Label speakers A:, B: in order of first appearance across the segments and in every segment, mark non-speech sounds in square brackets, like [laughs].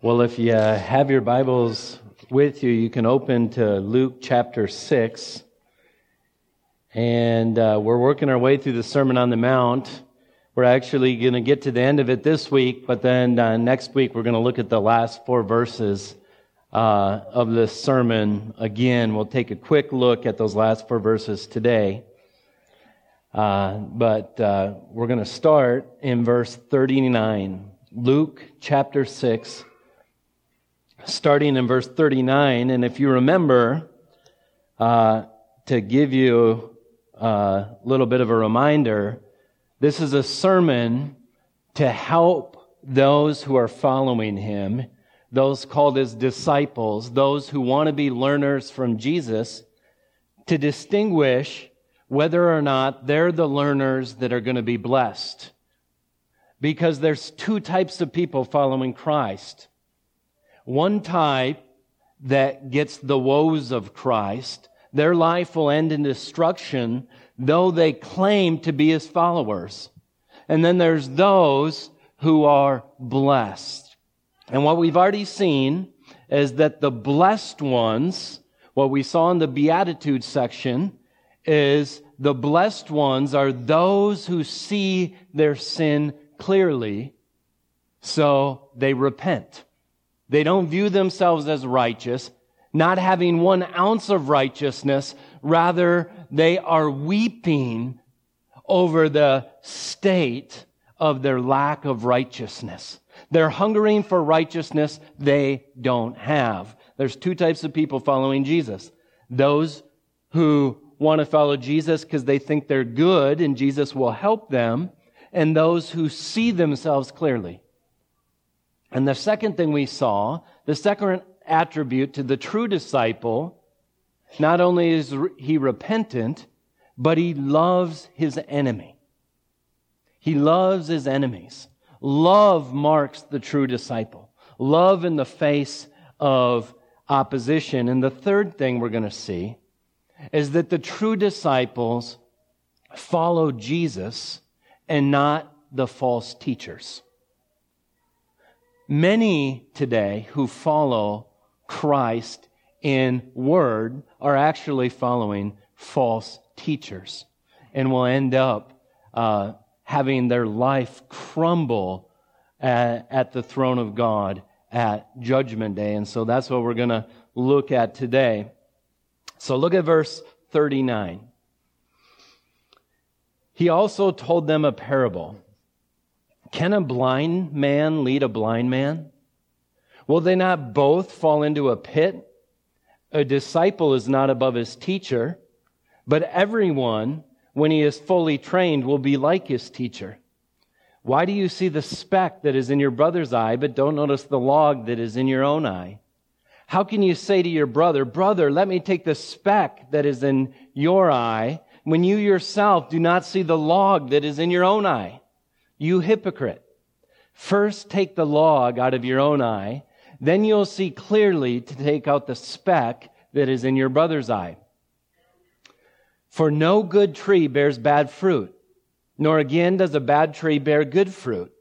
A: Well, if you have your Bibles with you, you can open to Luke chapter 6. And uh, we're working our way through the Sermon on the Mount. We're actually going to get to the end of it this week, but then uh, next week we're going to look at the last four verses uh, of the sermon again. We'll take a quick look at those last four verses today. Uh, but uh, we're going to start in verse 39. Luke chapter 6 starting in verse 39. And if you remember, uh, to give you a little bit of a reminder, this is a sermon to help those who are following him, those called his disciples, those who want to be learners from Jesus, to distinguish whether or not they're the learners that are going to be blessed. Because there's two types of people following Christ. One type that gets the woes of Christ, their life will end in destruction, though they claim to be his followers. And then there's those who are blessed. And what we've already seen is that the blessed ones, what we saw in the Beatitudes section, is the blessed ones are those who see their sin clearly, so they repent. They don't view themselves as righteous, not having one ounce of righteousness. Rather, they are weeping over the state of their lack of righteousness. They're hungering for righteousness they don't have. There's two types of people following Jesus. Those who want to follow Jesus because they think they're good and Jesus will help them, and those who see themselves clearly. And the second thing we saw, the second attribute to the true disciple, not only is he repentant, but he loves his enemy. He loves his enemies. Love marks the true disciple. Love in the face of opposition. And the third thing we're going to see is that the true disciples follow Jesus and not the false teachers. Many today who follow Christ in word are actually following false teachers and will end up uh, having their life crumble at, at the throne of God at Judgment Day. And so that's what we're going to look at today. So look at verse 39. He also told them a parable. Can a blind man lead a blind man? Will they not both fall into a pit? A disciple is not above his teacher, but everyone, when he is fully trained, will be like his teacher. Why do you see the speck that is in your brother's eye, but don't notice the log that is in your own eye? How can you say to your brother, Brother, let me take the speck that is in your eye, when you yourself do not see the log that is in your own eye? You hypocrite. First take the log out of your own eye, then you'll see clearly to take out the speck that is in your brother's eye. For no good tree bears bad fruit, nor again does a bad tree bear good fruit.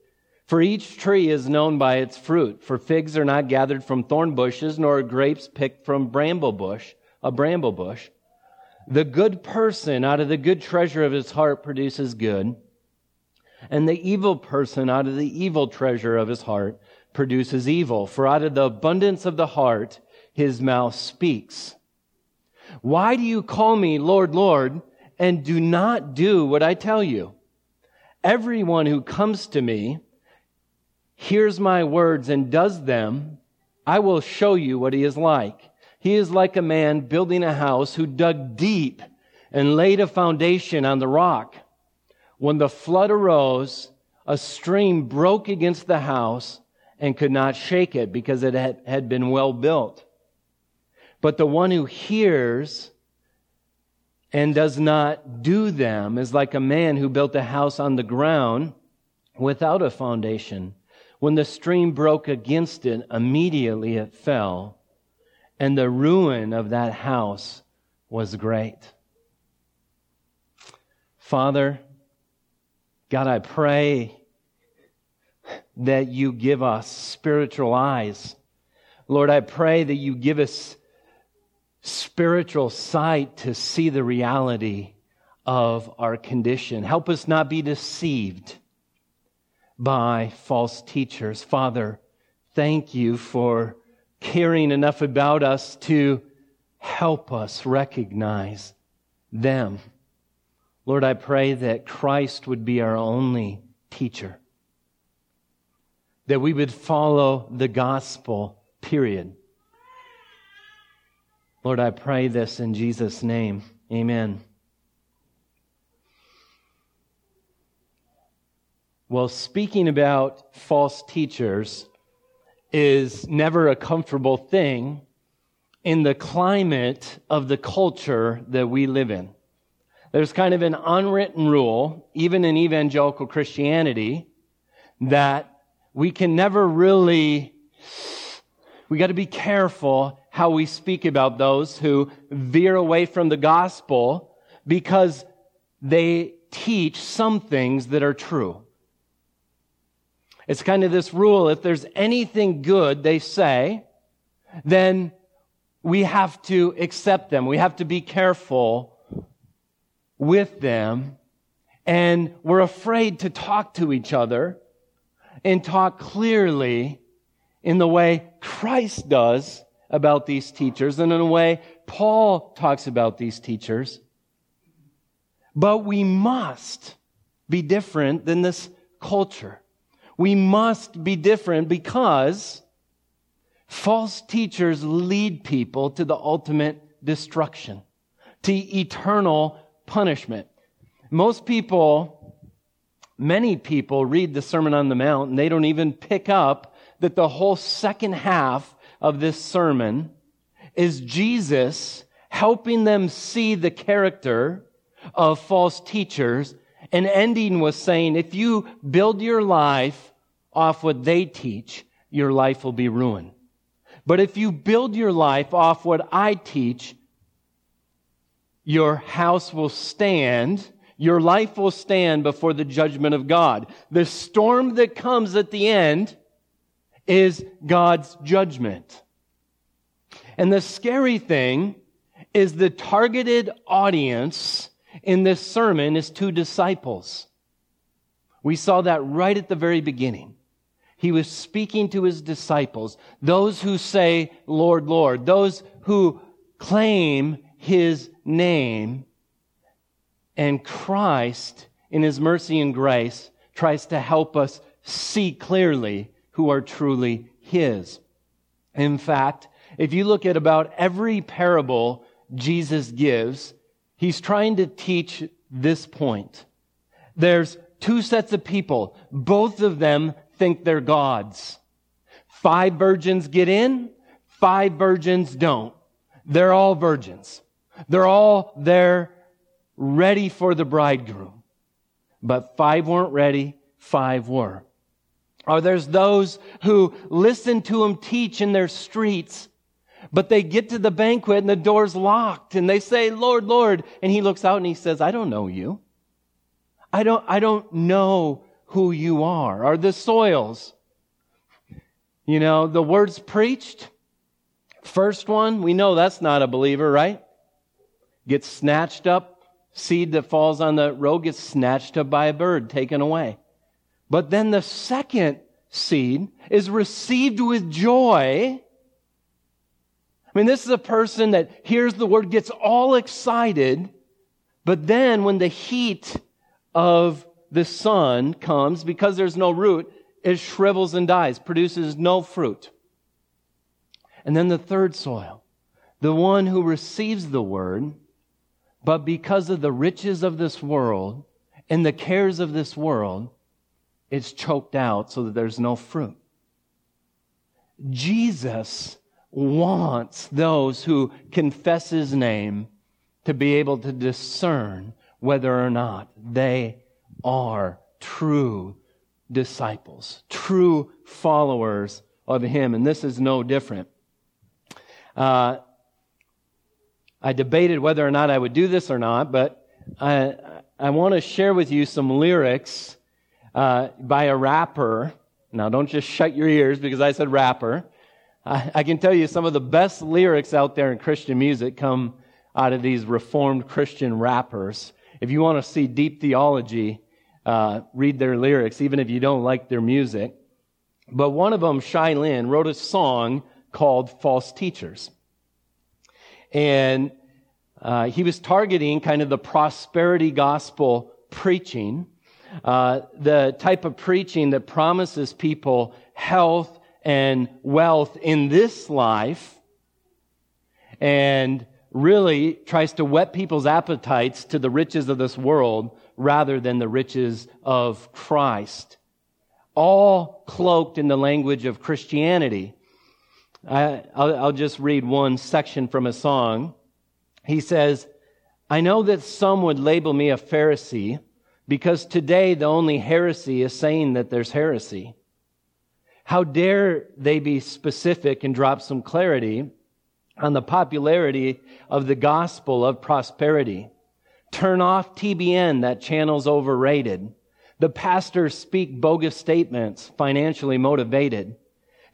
A: For each tree is known by its fruit. For figs are not gathered from thorn bushes, nor grapes picked from bramble bush, a bramble bush. The good person out of the good treasure of his heart produces good and the evil person out of the evil treasure of his heart produces evil. For out of the abundance of the heart, his mouth speaks. Why do you call me Lord, Lord, and do not do what I tell you? Everyone who comes to me, hears my words and does them, I will show you what he is like. He is like a man building a house who dug deep and laid a foundation on the rock. When the flood arose, a stream broke against the house and could not shake it because it had, had been well built. But the one who hears and does not do them is like a man who built a house on the ground without a foundation. When the stream broke against it, immediately it fell, and the ruin of that house was great. Father, God, I pray that you give us spiritual eyes. Lord, I pray that you give us spiritual sight to see the reality of our condition. Help us not be deceived by false teachers. Father, thank you for caring enough about us to help us recognize them. Lord, I pray that Christ would be our only teacher, that we would follow the gospel, period. Lord, I pray this in Jesus' name. Amen. Well, speaking about false teachers is never a comfortable thing in the climate of the culture that we live in. There's kind of an unwritten rule, even in evangelical Christianity, that we can never really, we got to be careful how we speak about those who veer away from the gospel because they teach some things that are true. It's kind of this rule if there's anything good they say, then we have to accept them. We have to be careful with them. And we're afraid to talk to each other and talk clearly in the way Christ does about these teachers and in a way Paul talks about these teachers. But we must be different than this culture. We must be different because false teachers lead people to the ultimate destruction, to eternal punishment. Most people, many people read the Sermon on the Mount and they don't even pick up that the whole second half of this sermon is Jesus helping them see the character of false teachers and ending with saying, if you build your life off what they teach, your life will be ruined. But if you build your life off what I teach, your house will stand. Your life will stand before the judgment of God. The storm that comes at the end is God's judgment. And the scary thing is the targeted audience in this sermon is two disciples. We saw that right at the very beginning. He was speaking to his disciples, those who say, Lord, Lord, those who claim his name. And Christ, in his mercy and grace, tries to help us see clearly who are truly his. In fact, if you look at about every parable Jesus gives, he's trying to teach this point. There's two sets of people. Both of them think they're gods. Five virgins get in, five virgins don't. They're all virgins. They're all there ready for the bridegroom. But five weren't ready, five were. Or there's those who listen to him teach in their streets, but they get to the banquet and the door's locked and they say, Lord, Lord. And he looks out and he says, I don't know you. I don't, I don't know who you are. Or the soils. You know, the words preached. First one, we know that's not a believer, right? Gets snatched up. Seed that falls on the road gets snatched up by a bird, taken away. But then the second seed is received with joy. I mean, this is a person that hears the word, gets all excited, but then when the heat of the sun comes, because there's no root, it shrivels and dies, produces no fruit. And then the third soil, the one who receives the word, but because of the riches of this world and the cares of this world, it's choked out so that there's no fruit. Jesus wants those who confess his name to be able to discern whether or not they are true disciples, true followers of him. And this is no different. Uh, I debated whether or not I would do this or not, but I, I want to share with you some lyrics uh, by a rapper Now, don't just shut your ears because I said rapper. I, I can tell you some of the best lyrics out there in Christian music come out of these reformed Christian rappers. If you want to see deep theology, uh, read their lyrics, even if you don't like their music. But one of them, Shai Linne, wrote a song called False Teachers. And uh, he was targeting kind of the prosperity gospel preaching, uh, the type of preaching that promises people health and wealth in this life and really tries to whet people's appetites to the riches of this world rather than the riches of Christ. All cloaked in the language of Christianity. I, will just read one section from a song. He says, I know that some would label me a Pharisee because today the only heresy is saying that there's heresy. How dare they be specific and drop some clarity on the popularity of the gospel of prosperity? Turn off TBN, that channel's overrated. The pastors speak bogus statements, financially motivated.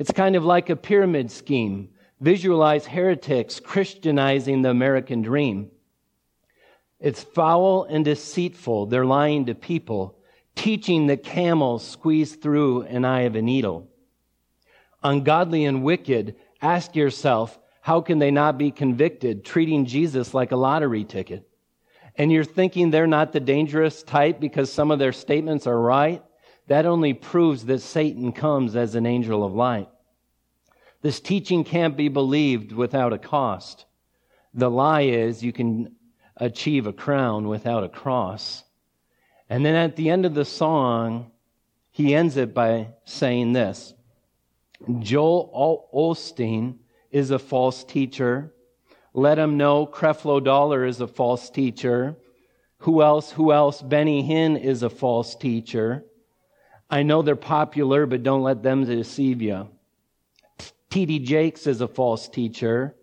A: It's kind of like a pyramid scheme. Visualize heretics Christianizing the American dream. It's foul and deceitful. They're lying to people, teaching that camels squeeze through an eye of a needle. Ungodly and wicked, ask yourself, how can they not be convicted, treating Jesus like a lottery ticket? And you're thinking they're not the dangerous type because some of their statements are right? That only proves that Satan comes as an angel of light. This teaching can't be believed without a cost. The lie is you can achieve a crown without a cross. And then at the end of the song, he ends it by saying this Joel Osteen is a false teacher. Let him know Creflo Dollar is a false teacher. Who else? Who else? Benny Hinn is a false teacher. I know they're popular, but don't let them deceive you. T.D. Jakes is a false teacher.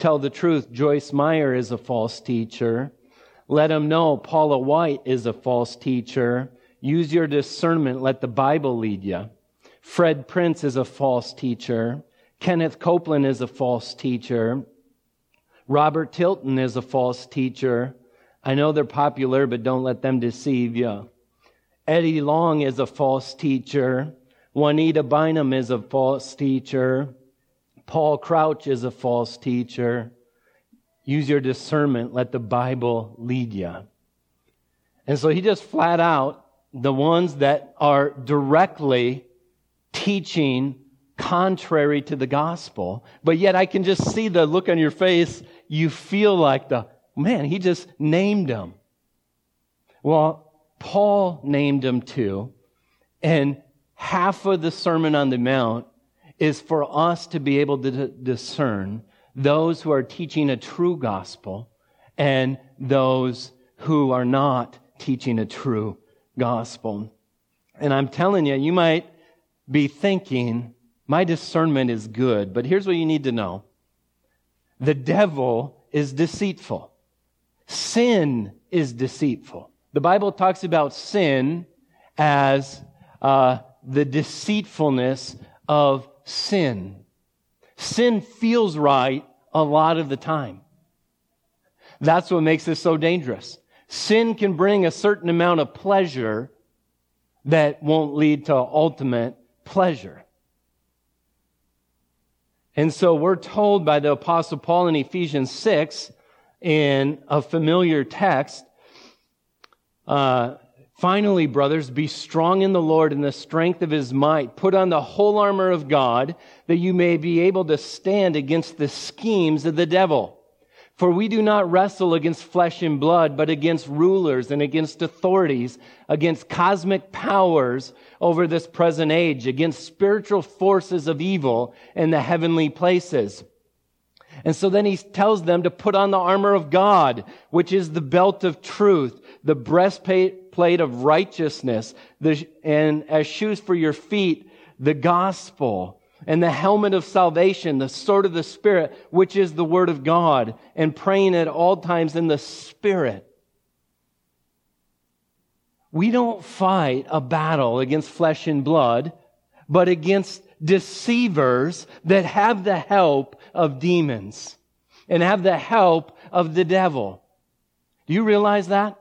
A: Tell the truth, Joyce Meyer is a false teacher. Let them know Paula White is a false teacher. Use your discernment. Let the Bible lead you. Fred Price is a false teacher. Kenneth Copeland is a false teacher. Robert Tilton is a false teacher. I know they're popular, but don't let them deceive you. Eddie Long is a false teacher. Juanita Bynum is a false teacher. Paul Crouch is a false teacher. Use your discernment. Let the Bible lead you. And so he just flat out, the ones that are directly teaching contrary to the gospel, but yet I can just see the look on your face. You feel like the, man, he just named them. Well, Paul named them too. And half of the Sermon on the Mount is for us to be able to discern those who are teaching a true gospel and those who are not teaching a true gospel. And I'm telling you, you might be thinking, my discernment is good, but here's what you need to know. The devil is deceitful. Sin is deceitful. The Bible talks about sin as uh, the deceitfulness of sin. Sin feels right a lot of the time. That's what makes this so dangerous. Sin can bring a certain amount of pleasure that won't lead to ultimate pleasure. And so we're told by the apostle Paul in Ephesians 6 in a familiar text, uh, Finally, brothers, be strong in the Lord in the strength of his might. Put on the whole armor of God that you may be able to stand against the schemes of the devil. For we do not wrestle against flesh and blood, but against rulers and against authorities, against cosmic powers over this present age, against spiritual forces of evil in the heavenly places. And so then he tells them to put on the armor of God, which is the belt of truth, the breastplate plate of righteousness, and as shoes for your feet, the gospel, and the helmet of salvation, the sword of the Spirit, which is the word of God, and praying at all times in the Spirit. We don't fight a battle against flesh and blood, but against deceivers that have the help of demons and have the help of the devil. Do you realize that?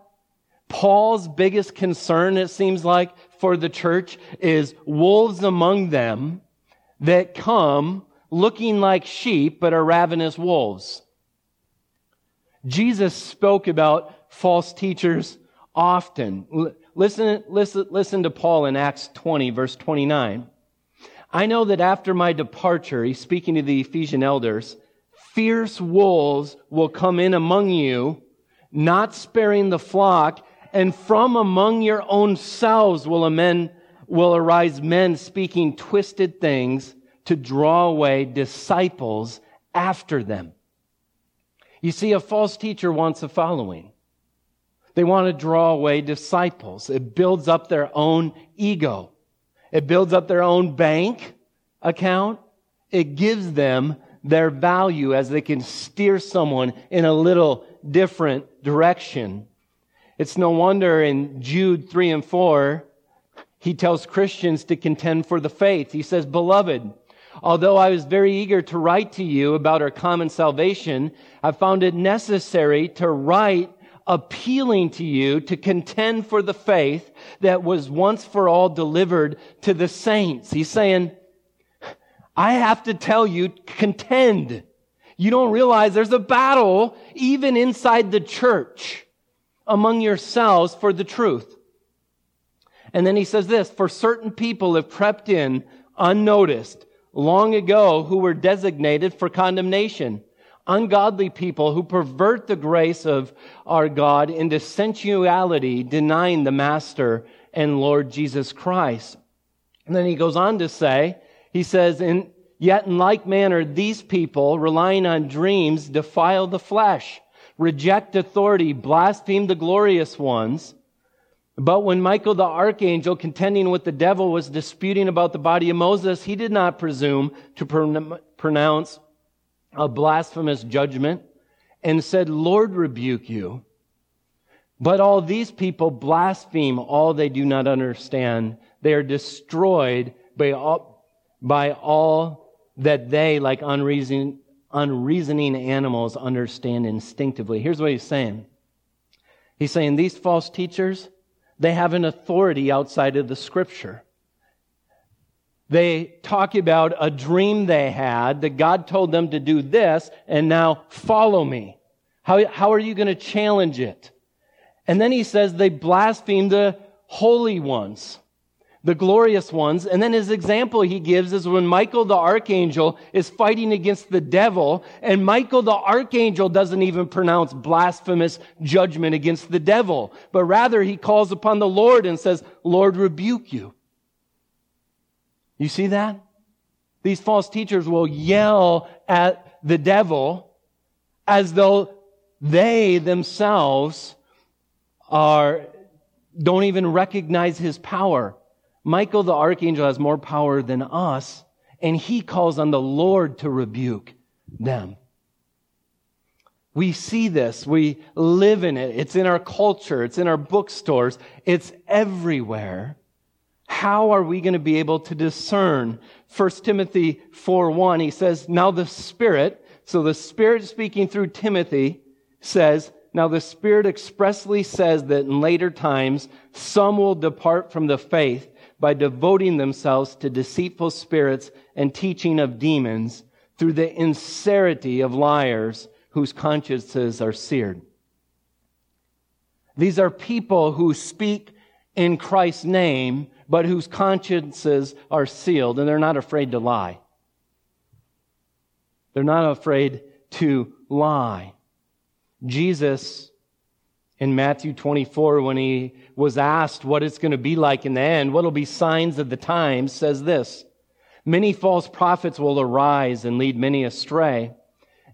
A: Paul's biggest concern, it seems like, for the church is wolves among them that come looking like sheep but are ravenous wolves. Jesus spoke about false teachers often. Listen, listen, listen to Paul in Acts 20, verse 29. I know that after my departure, he's speaking to the Ephesian elders, fierce wolves will come in among you, not sparing the flock, and from among your own selves will, will arise men speaking twisted things to draw away disciples after them. You see, a false teacher wants a following. They want to draw away disciples. It builds up their own ego. It builds up their own bank account. It gives them their value as they can steer someone in a little different direction. It's no wonder in Jude 3 and 4, he tells Christians to contend for the faith. He says, Beloved, although I was very eager to write to you about our common salvation, I found it necessary to write appealing to you to contend for the faith that was once for all delivered to the saints. He's saying, I have to tell you, contend. You don't realize there's a battle even inside the church among yourselves for the truth. And then he says this, for certain people have crept in unnoticed long ago who were designated for condemnation. Ungodly people who pervert the grace of our God into sensuality, denying the Master and Lord Jesus Christ. And then he goes on to say, he says, and yet in like manner, these people, relying on dreams, defile the flesh reject authority, blaspheme the glorious ones. But when Michael the archangel, contending with the devil, was disputing about the body of Moses, he did not presume to pronounce a blasphemous judgment and said, Lord rebuke you. But all these people blaspheme all they do not understand. They are destroyed by all, by all that they, like unreasoning, unreasoning animals understand instinctively. Here's what he's saying. He's saying these false teachers, they have an authority outside of the scripture. They talk about a dream they had that God told them to do this and now follow me. How, how are you going to challenge it? And then he says they blaspheme the holy ones the glorious ones. And then his example he gives is when Michael the archangel is fighting against the devil, and Michael the archangel doesn't even pronounce blasphemous judgment against the devil, but rather he calls upon the Lord and says, Lord, rebuke you. You see that? These false teachers will yell at the devil as though they themselves are, don't even recognize his power. Michael the archangel has more power than us, and he calls on the Lord to rebuke them. We see this. We live in it. It's in our culture. It's in our bookstores. It's everywhere. How are we going to be able to discern? 1 Timothy 4 1, he says, Now the Spirit, so the Spirit speaking through Timothy says, Now the Spirit expressly says that in later times some will depart from the faith by devoting themselves to deceitful spirits and teaching of demons through the insincerity of liars whose consciences are seared. These are people who speak in Christ's name, but whose consciences are sealed, and they're not afraid to lie. They're not afraid to lie. Jesus in Matthew 24 when he was asked what it's going to be like in the end, what will be signs of the times, says this Many false prophets will arise and lead many astray.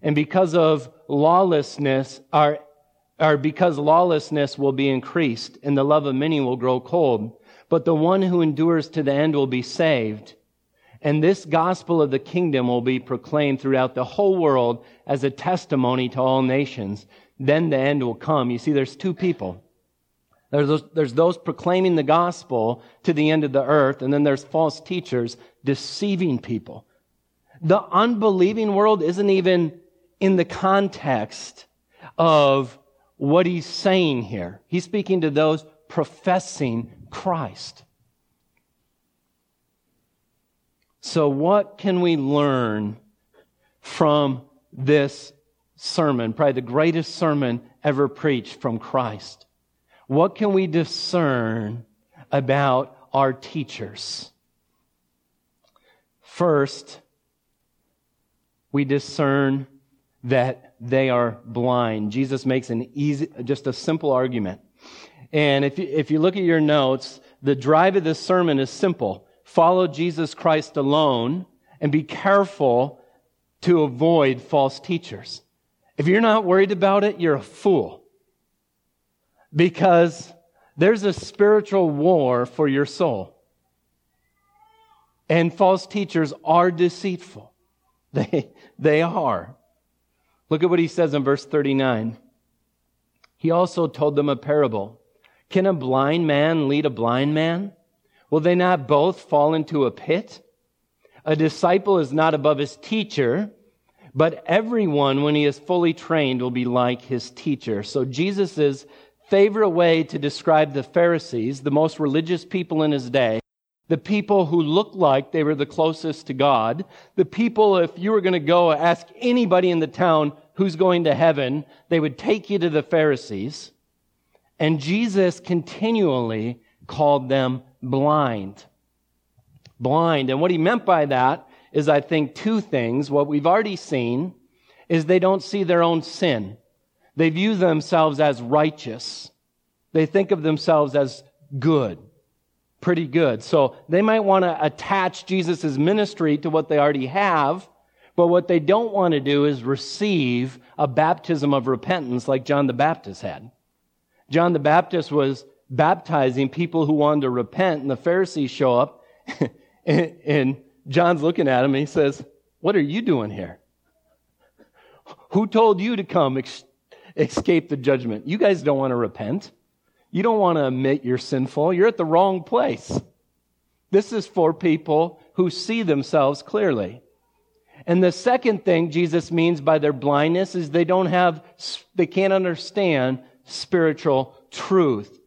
A: And because of lawlessness, or, or because lawlessness will be increased, and the love of many will grow cold. But the one who endures to the end will be saved. And this gospel of the kingdom will be proclaimed throughout the whole world as a testimony to all nations then the end will come. You see, there's two people. There's those, there's those proclaiming the gospel to the end of the earth, and then there's false teachers deceiving people. The unbelieving world isn't even in the context of what he's saying here. He's speaking to those professing Christ. So, what can we learn from this sermon? Probably the greatest sermon ever preached from Christ. What can we discern about our teachers? First, we discern that they are blind. Jesus makes an easy, just a simple argument. And if you, if you look at your notes, the drive of this sermon is simple. Follow Jesus Christ alone and be careful to avoid false teachers. If you're not worried about it, you're a fool. Because there's a spiritual war for your soul. And false teachers are deceitful. [laughs] They, they are. Look at what he says in verse 39. He also told them a parable. Can a blind man lead a blind man? Will they not both fall into a pit? A disciple is not above his teacher, but everyone, when he is fully trained, will be like his teacher. So Jesus' favorite way to describe the Pharisees, the most religious people in his day, the people who looked like they were the closest to God, the people, if you were going to go ask anybody in the town who's going to heaven, they would take you to the Pharisees. And Jesus continually called them blind. Blind. And what he meant by that is, I think, two things. What we've already seen is they don't see their own sin. They view themselves as righteous. They think of themselves as good pretty good. So they might want to attach Jesus' ministry to what they already have, but what they don't want to do is receive a baptism of repentance like John the Baptist had. John the Baptist was baptizing people who wanted to repent, and the Pharisees show up, [laughs] and, John's looking at him, and he says, What are you doing here? Who told you to come ex- escape the judgment? You guys don't want to repent. You don't want to admit you're sinful. You're at the wrong place. This is for people who see themselves clearly. And the second thing Jesus means by their blindness is they don't have, they can't understand spiritual truth.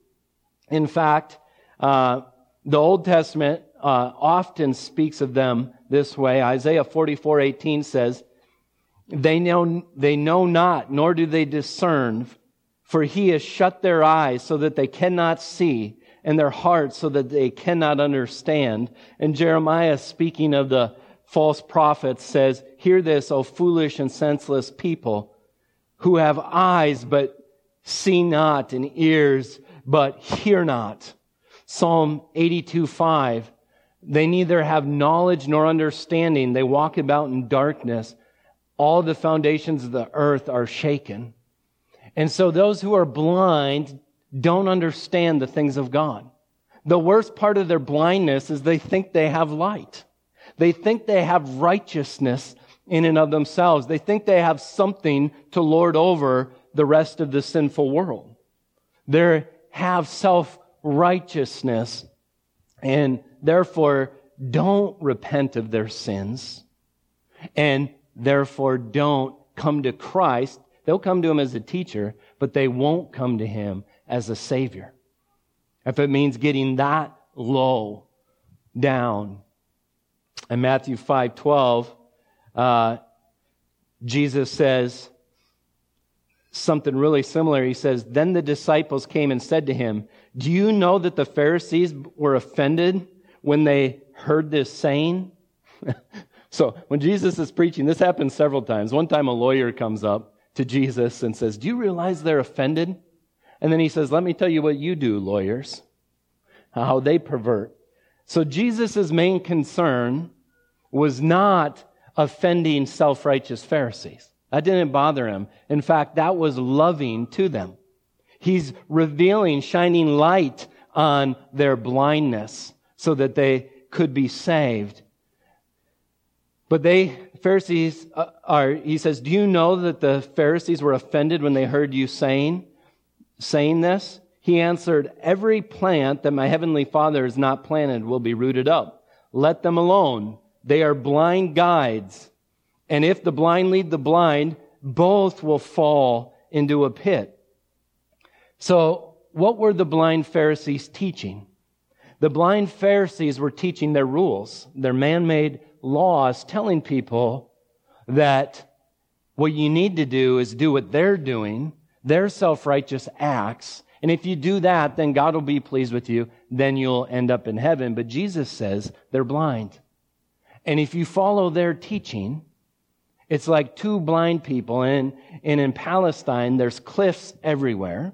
A: In fact, uh, the Old Testament uh, often speaks of them this way. Isaiah 44, 18 says, they know, they know not, nor do they discern, for he has shut their eyes so that they cannot see, and their hearts so that they cannot understand. And Jeremiah, speaking of the false prophets, says, Hear this, O foolish and senseless people, who have eyes but see not, and ears but hear not. Psalm 82 5. They neither have knowledge nor understanding. They walk about in darkness. All the foundations of the earth are shaken. And so those who are blind don't understand the things of God. The worst part of their blindness is they think they have light. They think they have righteousness in and of themselves. They think they have something to lord over the rest of the sinful world. They have self righteousness and therefore don't repent of their sins and therefore don't come to Christ They'll come to him as a teacher, but they won't come to him as a savior. If it means getting that low down. In Matthew 5 12, uh, Jesus says something really similar. He says, Then the disciples came and said to him, Do you know that the Pharisees were offended when they heard this saying? [laughs] so when Jesus is preaching, this happens several times. One time a lawyer comes up to Jesus and says, Do you realize they're offended? And then he says, Let me tell you what you do, lawyers, how they pervert. So Jesus' main concern was not offending self righteous Pharisees. That didn't bother him. In fact, that was loving to them. He's revealing, shining light on their blindness so that they could be saved. But they, Pharisees uh, are, he says, do you know that the Pharisees were offended when they heard you saying, saying this? He answered, Every plant that my heavenly Father has not planted will be rooted up. Let them alone. They are blind guides. And if the blind lead the blind, both will fall into a pit. So, what were the blind Pharisees teaching? The blind Pharisees were teaching their rules, their man made laws, telling people that what you need to do is do what they're doing, their self righteous acts. And if you do that, then God will be pleased with you. Then you'll end up in heaven. But Jesus says they're blind. And if you follow their teaching, it's like two blind people. And, and in Palestine, there's cliffs everywhere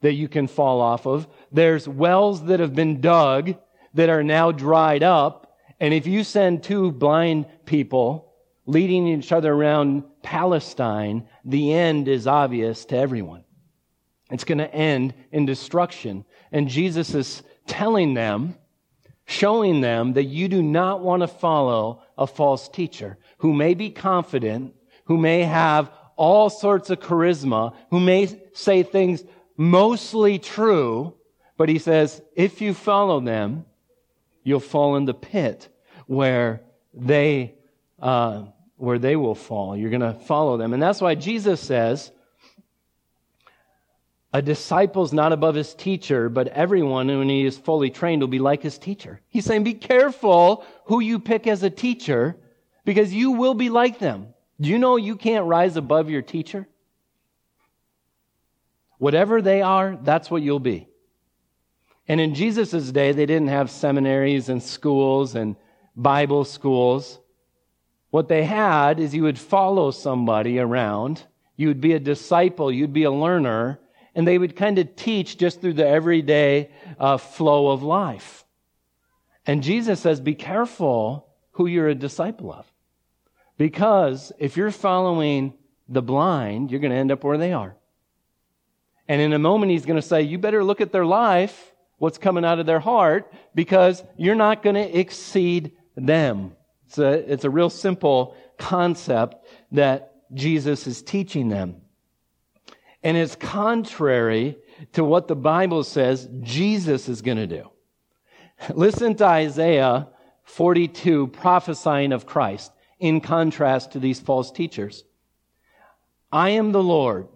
A: that you can fall off of. There's wells that have been dug that are now dried up. And if you send two blind people leading each other around Palestine, the end is obvious to everyone. It's going to end in destruction. And Jesus is telling them, showing them that you do not want to follow a false teacher who may be confident, who may have all sorts of charisma, who may say things mostly true, but he says, if you follow them, you'll fall in the pit where they, uh, where they will fall. You're going to follow them. And that's why Jesus says, a disciple's not above his teacher, but everyone, when he is fully trained, will be like his teacher. He's saying, be careful who you pick as a teacher because you will be like them. Do you know you can't rise above your teacher? Whatever they are, that's what you'll be. And in Jesus' day, they didn't have seminaries and schools and Bible schools. What they had is you would follow somebody around, you would be a disciple, you'd be a learner, and they would kind of teach just through the everyday uh, flow of life. And Jesus says, be careful who you're a disciple of. Because if you're following the blind, you're going to end up where they are. And in a moment, he's going to say, you better look at their life, what's coming out of their heart, because you're not going to exceed them. It's a, it's a real simple concept that Jesus is teaching them. And it's contrary to what the Bible says Jesus is going to do. Listen to Isaiah 42 prophesying of Christ in contrast to these false teachers. I am the Lord.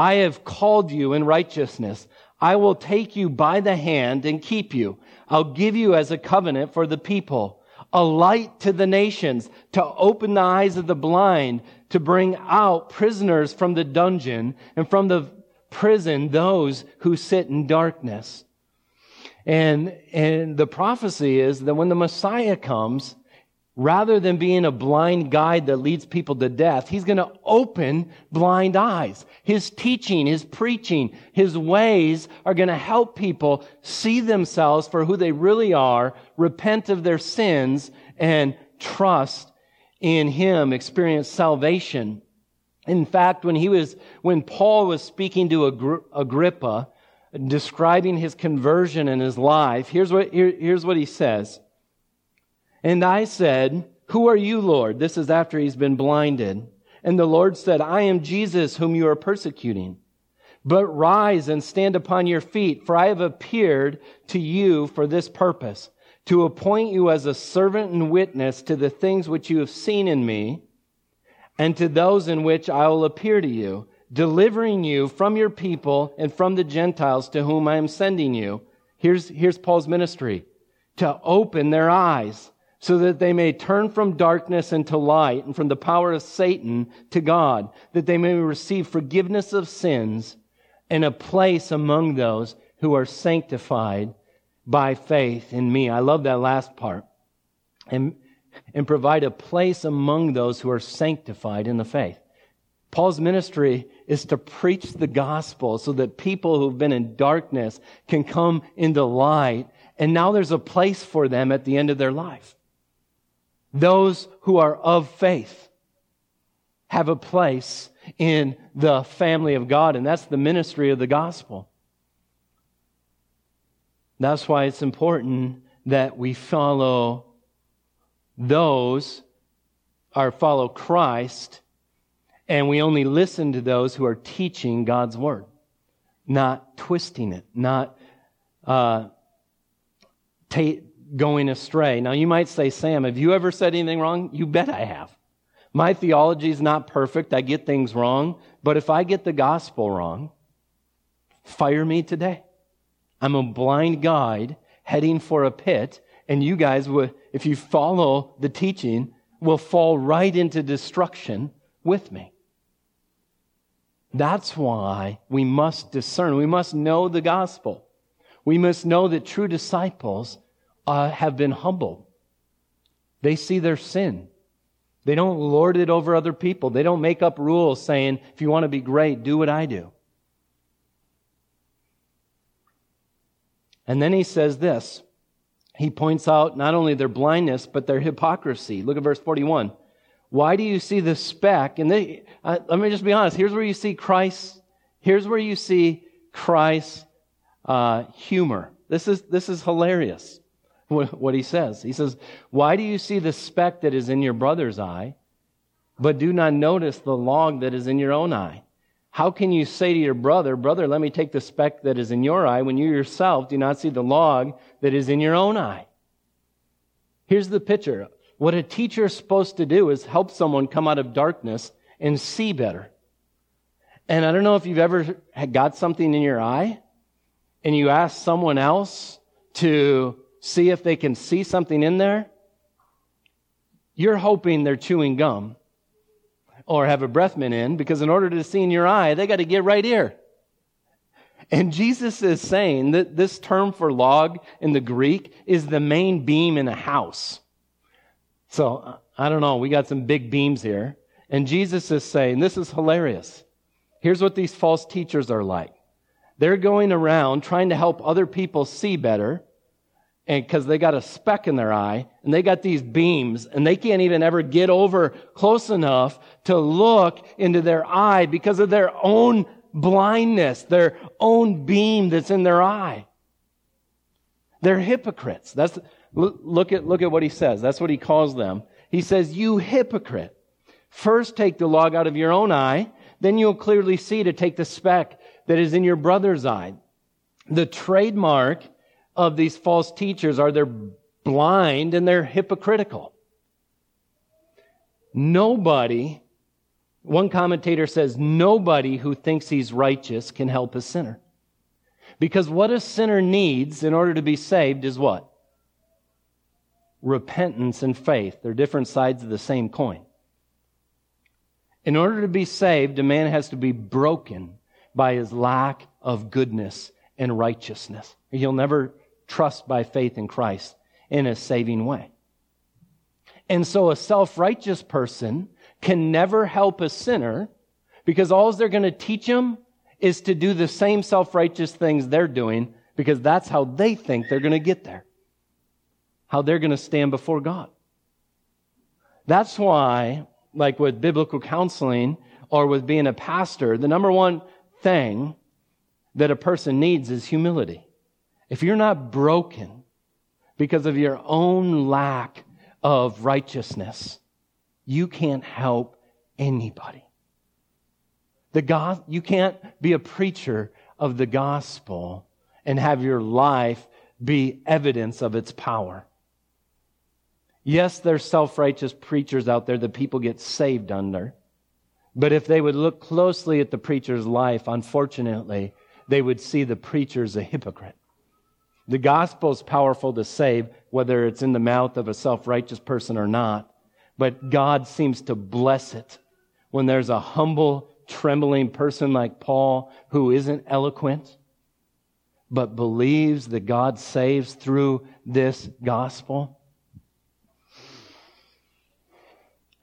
A: I have called you in righteousness. I will take you by the hand and keep you. I'll give you as a covenant for the people, a light to the nations, to open the eyes of the blind, to bring out prisoners from the dungeon and from the prison those who sit in darkness. And, and the prophecy is that when the Messiah comes, rather than being a blind guide that leads people to death, he's going to open blind eyes. His teaching, his preaching, his ways are going to help people see themselves for who they really are, repent of their sins, and trust in him experience salvation. In fact, when he was, when Paul was speaking to Agrippa, describing his conversion and his life, here's what, here, here's what he says. And I said, Who are you, Lord? This is after he's been blinded. And the Lord said, I am Jesus whom you are persecuting. But rise and stand upon your feet, for I have appeared to you for this purpose to appoint you as a servant and witness to the things which you have seen in me, and to those in which I will appear to you, delivering you from your people and from the Gentiles to whom I am sending you. Here's, here's Paul's ministry to open their eyes so that they may turn from darkness into light and from the power of Satan to God, that they may receive forgiveness of sins and a place among those who are sanctified by faith in me. I love that last part. And, and provide a place among those who are sanctified in the faith. Paul's ministry is to preach the gospel so that people who've been in darkness can come into light. And now there's a place for them at the end of their life. Those who are of faith have a place in the family of God, and that's the ministry of the gospel. That's why it's important that we follow those or follow Christ and we only listen to those who are teaching God's word. not twisting it, not uh, ta- going astray. Now, you might say, Sam, have you ever said anything wrong? You bet I have. My theology is not perfect. I get things wrong. But if I get the gospel wrong, fire me today. I'm a blind guide heading for a pit, and you guys if you follow the teaching, will fall right into destruction with me. That's why we must discern. We must know the gospel. We must know that true disciples uh, have been humbled. They see their sin. They don't lord it over other people. They don't make up rules saying, if you want to be great, do what I do. And then he says this. He points out not only their blindness, but their hypocrisy. Look at verse 41. Why do you see the speck? And they, uh, let me just be honest. Here's where you see Christ. Here's where you see Christ's uh, humor. This is, this is hilarious what he says. He says, Why do you see the speck that is in your brother's eye, but do not notice the log that is in your own eye? How can you say to your brother, Brother, let me take the speck that is in your eye, when you yourself do not see the log that is in your own eye? Here's the picture. What a teacher is supposed to do is help someone come out of darkness and see better. And I don't know if you've ever had got something in your eye and you ask someone else to see if they can see something in there. You're hoping they're chewing gum or have a breath mint in because in order to see in your eye, they got to get right here. And Jesus is saying that this term for log in the Greek is the main beam in a house. So I don't know. We got some big beams here. And Jesus is saying, this is hilarious. Here's what these false teachers are like. They're going around trying to help other people see better and because they got a speck in their eye and they got these beams and they can't even ever get over close enough to look into their eye because of their own blindness, their own beam that's in their eye. They're hypocrites. That's, look at, look at what he says. That's what he calls them. He says, you hypocrite. First take the log out of your own eye, then you'll clearly see to take the speck that is in your brother's eye. The trademark of these false teachers are they're blind and they're hypocritical. Nobody, one commentator says, nobody who thinks he's righteous can help a sinner. Because what a sinner needs in order to be saved is what? Repentance and faith. They're different sides of the same coin. In order to be saved, a man has to be broken by his lack of goodness and righteousness. You'll never trust by faith in Christ in a saving way. And so a self righteous person can never help a sinner because all they're going to teach them is to do the same self righteous things they're doing because that's how they think they're going to get there, how they're going to stand before God. That's why, like with biblical counseling or with being a pastor, the number one thing that a person needs is humility. If you're not broken because of your own lack of righteousness, you can't help anybody. The God, you can't be a preacher of the gospel and have your life be evidence of its power. Yes, there's self-righteous preachers out there that people get saved under. But if they would look closely at the preacher's life, unfortunately, they would see the preacher as a hypocrite. The gospel is powerful to save, whether it's in the mouth of a self righteous person or not. But God seems to bless it when there's a humble, trembling person like Paul who isn't eloquent, but believes that God saves through this gospel.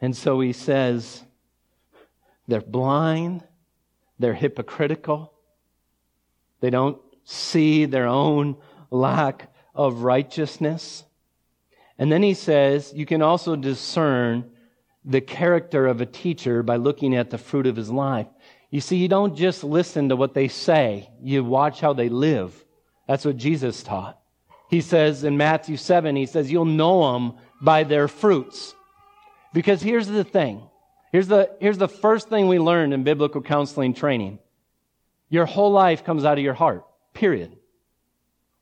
A: And so he says, they're blind, they're hypocritical, they don't see their own lack of righteousness. And then he says, you can also discern the character of a teacher by looking at the fruit of his life. You see, you don't just listen to what they say, you watch how they live. That's what Jesus taught. He says in Matthew 7, he says, You'll know them by their fruits. Because here's the thing. Here's the, here's the first thing we learned in biblical counseling training. Your whole life comes out of your heart, period.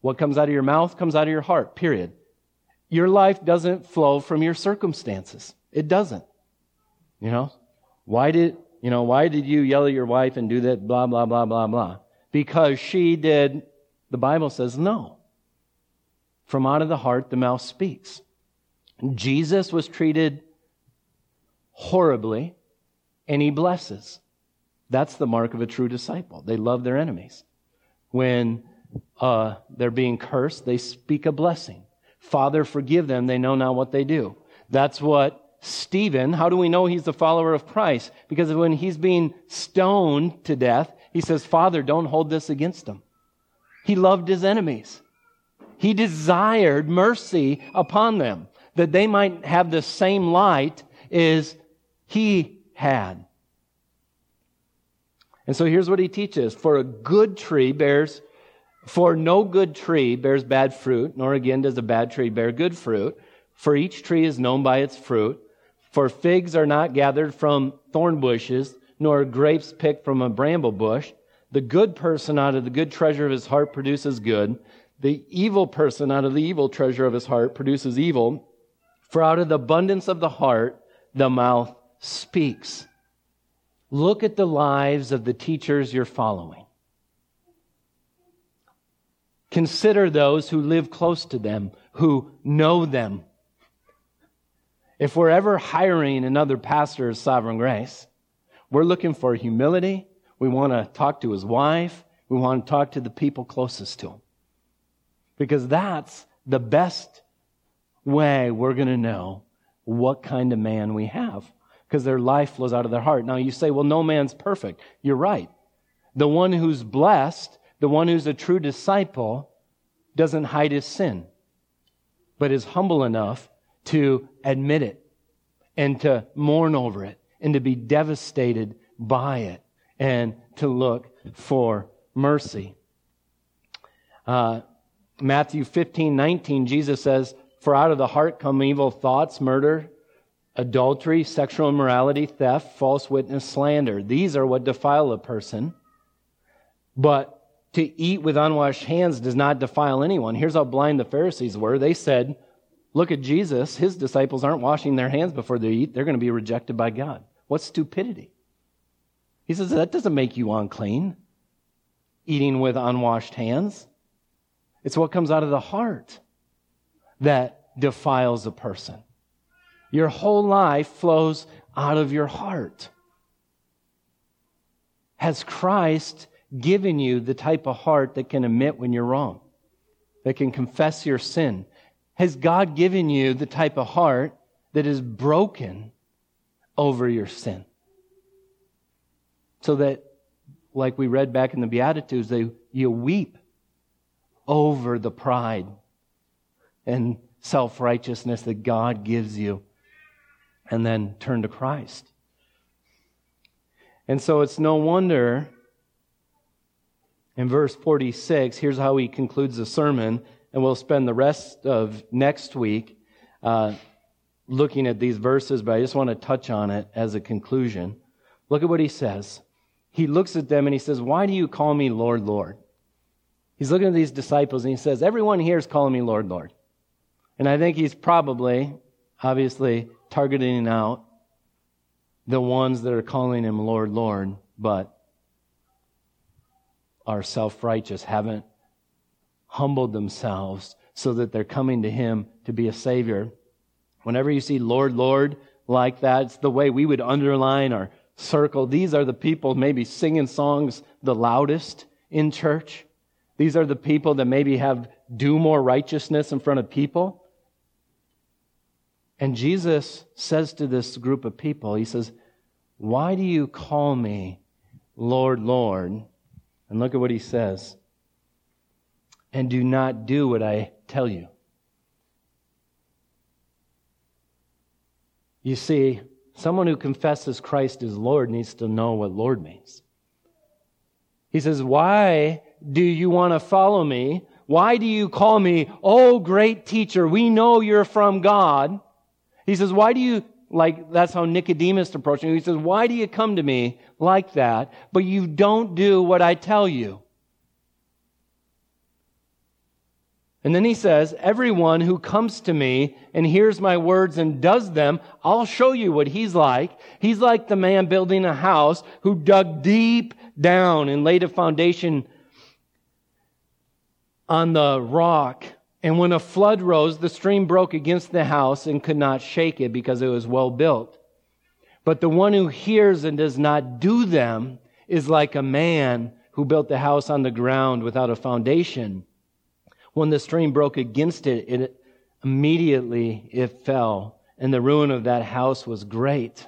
A: What comes out of your mouth comes out of your heart, period. Your life doesn't flow from your circumstances. It doesn't. You know? Why did, you know, why did you yell at your wife and do that, blah, blah, blah, blah, blah? Because she did, the Bible says no. From out of the heart, the mouth speaks. Jesus was treated horribly, and he blesses. That's the mark of a true disciple. They love their enemies. When uh, they're being cursed, they speak a blessing. Father, forgive them. They know not what they do. That's what Stephen, how do we know he's a follower of Christ? Because when he's being stoned to death, he says, Father, don't hold this against them. He loved his enemies. He desired mercy upon them, that they might have the same light as he had. And so here's what he teaches. For a good tree bears, for no good tree bears bad fruit, nor again does a bad tree bear good fruit. For each tree is known by its fruit. For figs are not gathered from thorn bushes, nor grapes picked from a bramble bush. The good person out of the good treasure of his heart produces good. The evil person out of the evil treasure of his heart produces evil. For out of the abundance of the heart, the mouth speaks. Look at the lives of the teachers you're following. Consider those who live close to them, who know them. If we're ever hiring another pastor of Sovereign Grace, we're looking for humility. We want to talk to his wife. We want to talk to the people closest to him. Because that's the best way we're going to know what kind of man we have because their life flows out of their heart. Now you say, well, no man's perfect. You're right. The one who's blessed, the one who's a true disciple, doesn't hide his sin, but is humble enough to admit it and to mourn over it and to be devastated by it and to look for mercy. Uh, Matthew 15, 19, Jesus says, For out of the heart come evil thoughts, murder, adultery, sexual immorality, theft, false witness, slander. These are what defile a person. But to eat with unwashed hands does not defile anyone. Here's how blind the Pharisees were. They said, Look at Jesus. His disciples aren't washing their hands before they eat. They're going to be rejected by God. What stupidity. He says, That doesn't make you unclean, eating with unwashed hands. It's what comes out of the heart that defiles a person. Your whole life flows out of your heart. Has Christ given you the type of heart that can admit when you're wrong, that can confess your sin? Has God given you the type of heart that is broken over your sin? So that, like we read back in the Beatitudes, they, you weep over the pride and self righteousness that God gives you and then turn to Christ. And so it's no wonder in verse 46, here's how he concludes the sermon, and we'll spend the rest of next week uh, looking at these verses, but I just want to touch on it as a conclusion. Look at what he says. He looks at them and he says, Why do you call me Lord, Lord? He's looking at these disciples and he says, Everyone here is calling me Lord, Lord. And I think he's probably, obviously, targeting out the ones that are calling him Lord, Lord, but are self righteous, haven't humbled themselves so that they're coming to him to be a Savior. Whenever you see Lord, Lord like that, it's the way we would underline or circle. These are the people maybe singing songs the loudest in church. These are the people that maybe have do more righteousness in front of people. And Jesus says to this group of people, He says, Why do you call me Lord, Lord? And look at what He says. And do not do what I tell you. You see, someone who confesses Christ as Lord needs to know what Lord means. He says, Why do you want to follow me? Why do you call me, oh great teacher? We know you're from God. He says, Why do you like that's how Nicodemus approached him. He says, Why do you come to me like that, but you don't do what I tell you? And then he says, Everyone who comes to me and hears my words and does them, I'll show you what he's like. He's like the man building a house who dug deep down and laid a foundation on the rock. And when a flood rose, the stream broke against the house and could not shake it because it was well built. But the one who hears and does not do them is like a man who built the house on the ground without a foundation. When the stream broke against it, it immediately it fell, and the ruin of that house was great.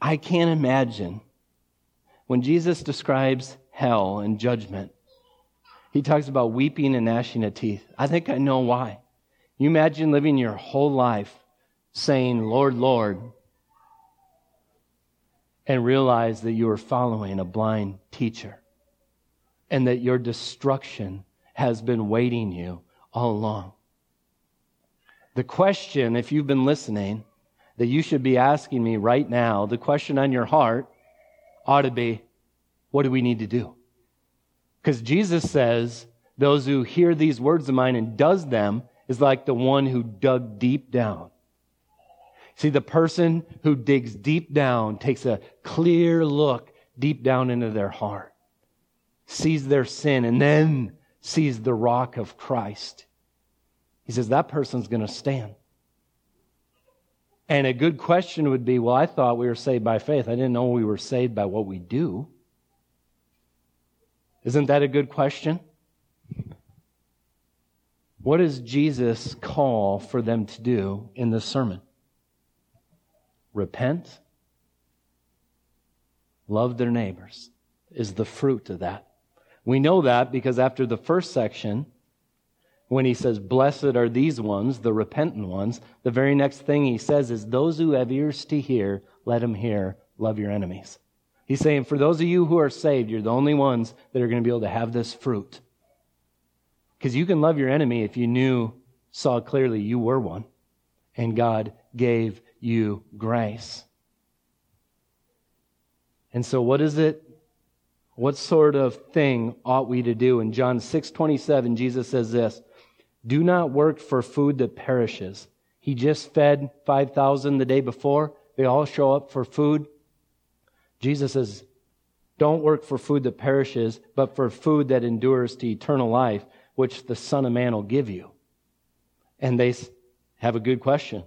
A: I can't imagine when Jesus describes hell and judgment, he talks about weeping and gnashing of teeth. I think I know why. You imagine living your whole life saying, Lord, Lord, and realize that you are following a blind teacher and that your destruction has been waiting you all along. The question, if you've been listening, that you should be asking me right now, the question on your heart ought to be, what do we need to do? Because Jesus says, those who hear these words of mine and does them is like the one who dug deep down. See, the person who digs deep down takes a clear look deep down into their heart sees their sin, and then sees the rock of Christ. He says that person's going to stand. And a good question would be well, I thought we were saved by faith. I didn't know we were saved by what we do. Isn't that a good question? What does Jesus call for them to do in this sermon? Repent, love their neighbors is the fruit of that. We know that because after the first section, when he says, Blessed are these ones, the repentant ones, the very next thing he says is, Those who have ears to hear, let them hear, love your enemies. He's saying, For those of you who are saved, you're the only ones that are going to be able to have this fruit. Because you can love your enemy if you knew, saw clearly you were one, and God gave you grace. And so, what is it what sort of thing ought we to do? In John 6 27, Jesus says this Do not work for food that perishes. He just fed 5,000 the day before. They all show up for food. Jesus says, Don't work for food that perishes, but for food that endures to eternal life, which the Son of Man will give you. And they have a good question.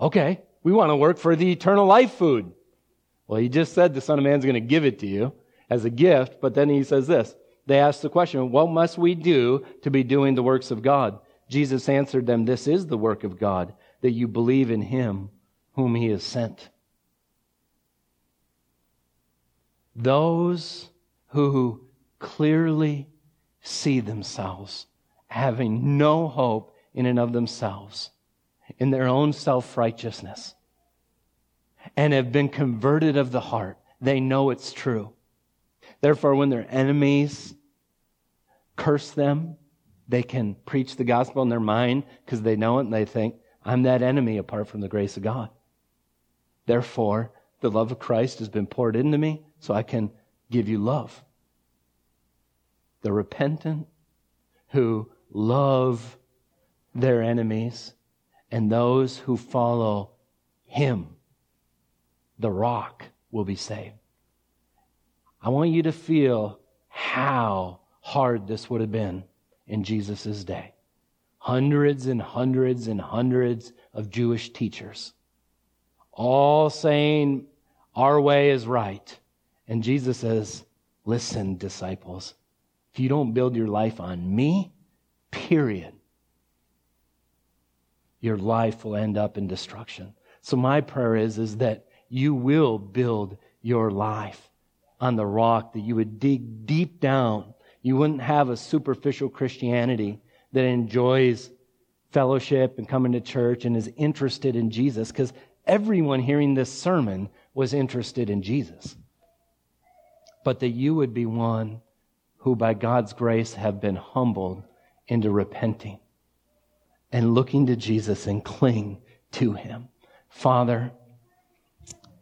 A: Okay, we want to work for the eternal life food. Well, he just said the Son of Man's going to give it to you as a gift, but then he says this. They asked the question, What must we do to be doing the works of God? Jesus answered them, This is the work of God, that you believe in him whom he has sent. Those who clearly see themselves having no hope in and of themselves, in their own self righteousness, and have been converted of the heart, they know it's true. Therefore, when their enemies curse them, they can preach the gospel in their mind because they know it and they think, I'm that enemy apart from the grace of God. Therefore, the love of Christ has been poured into me so I can give you love. The repentant who love their enemies and those who follow him, the rock, will be saved. I want you to feel how hard this would have been in Jesus' day. Hundreds and hundreds and hundreds of Jewish teachers, all saying our way is right. And Jesus says, Listen, disciples, if you don't build your life on me, period, your life will end up in destruction. So my prayer is, is that you will build your life on the rock, that you would dig deep down. You wouldn't have a superficial Christianity that enjoys fellowship and coming to church and is interested in Jesus, because everyone hearing this sermon was interested in Jesus. But that you would be one who, by God's grace, have been humbled into repenting and looking to Jesus and cling to him. Father,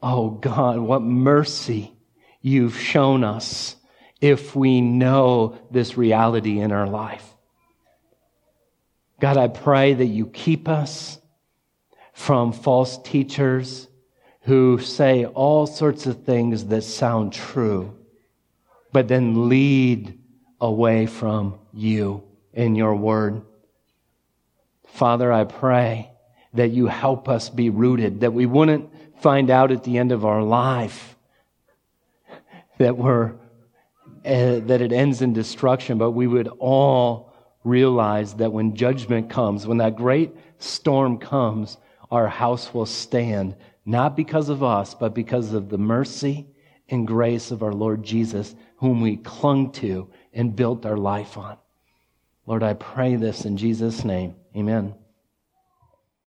A: oh God, what mercy you've shown us if we know this reality in our life. God, I pray that you keep us from false teachers who say all sorts of things that sound true, but then lead away from you in your word. Father, I pray that you help us be rooted, that we wouldn't find out at the end of our life that we're uh, that it ends in destruction, but we would all realize that when judgment comes, when that great storm comes, our house will stand, not because of us, but because of the mercy and grace of our Lord Jesus, whom we clung to and built our life on. Lord, I pray this in Jesus' name. Amen.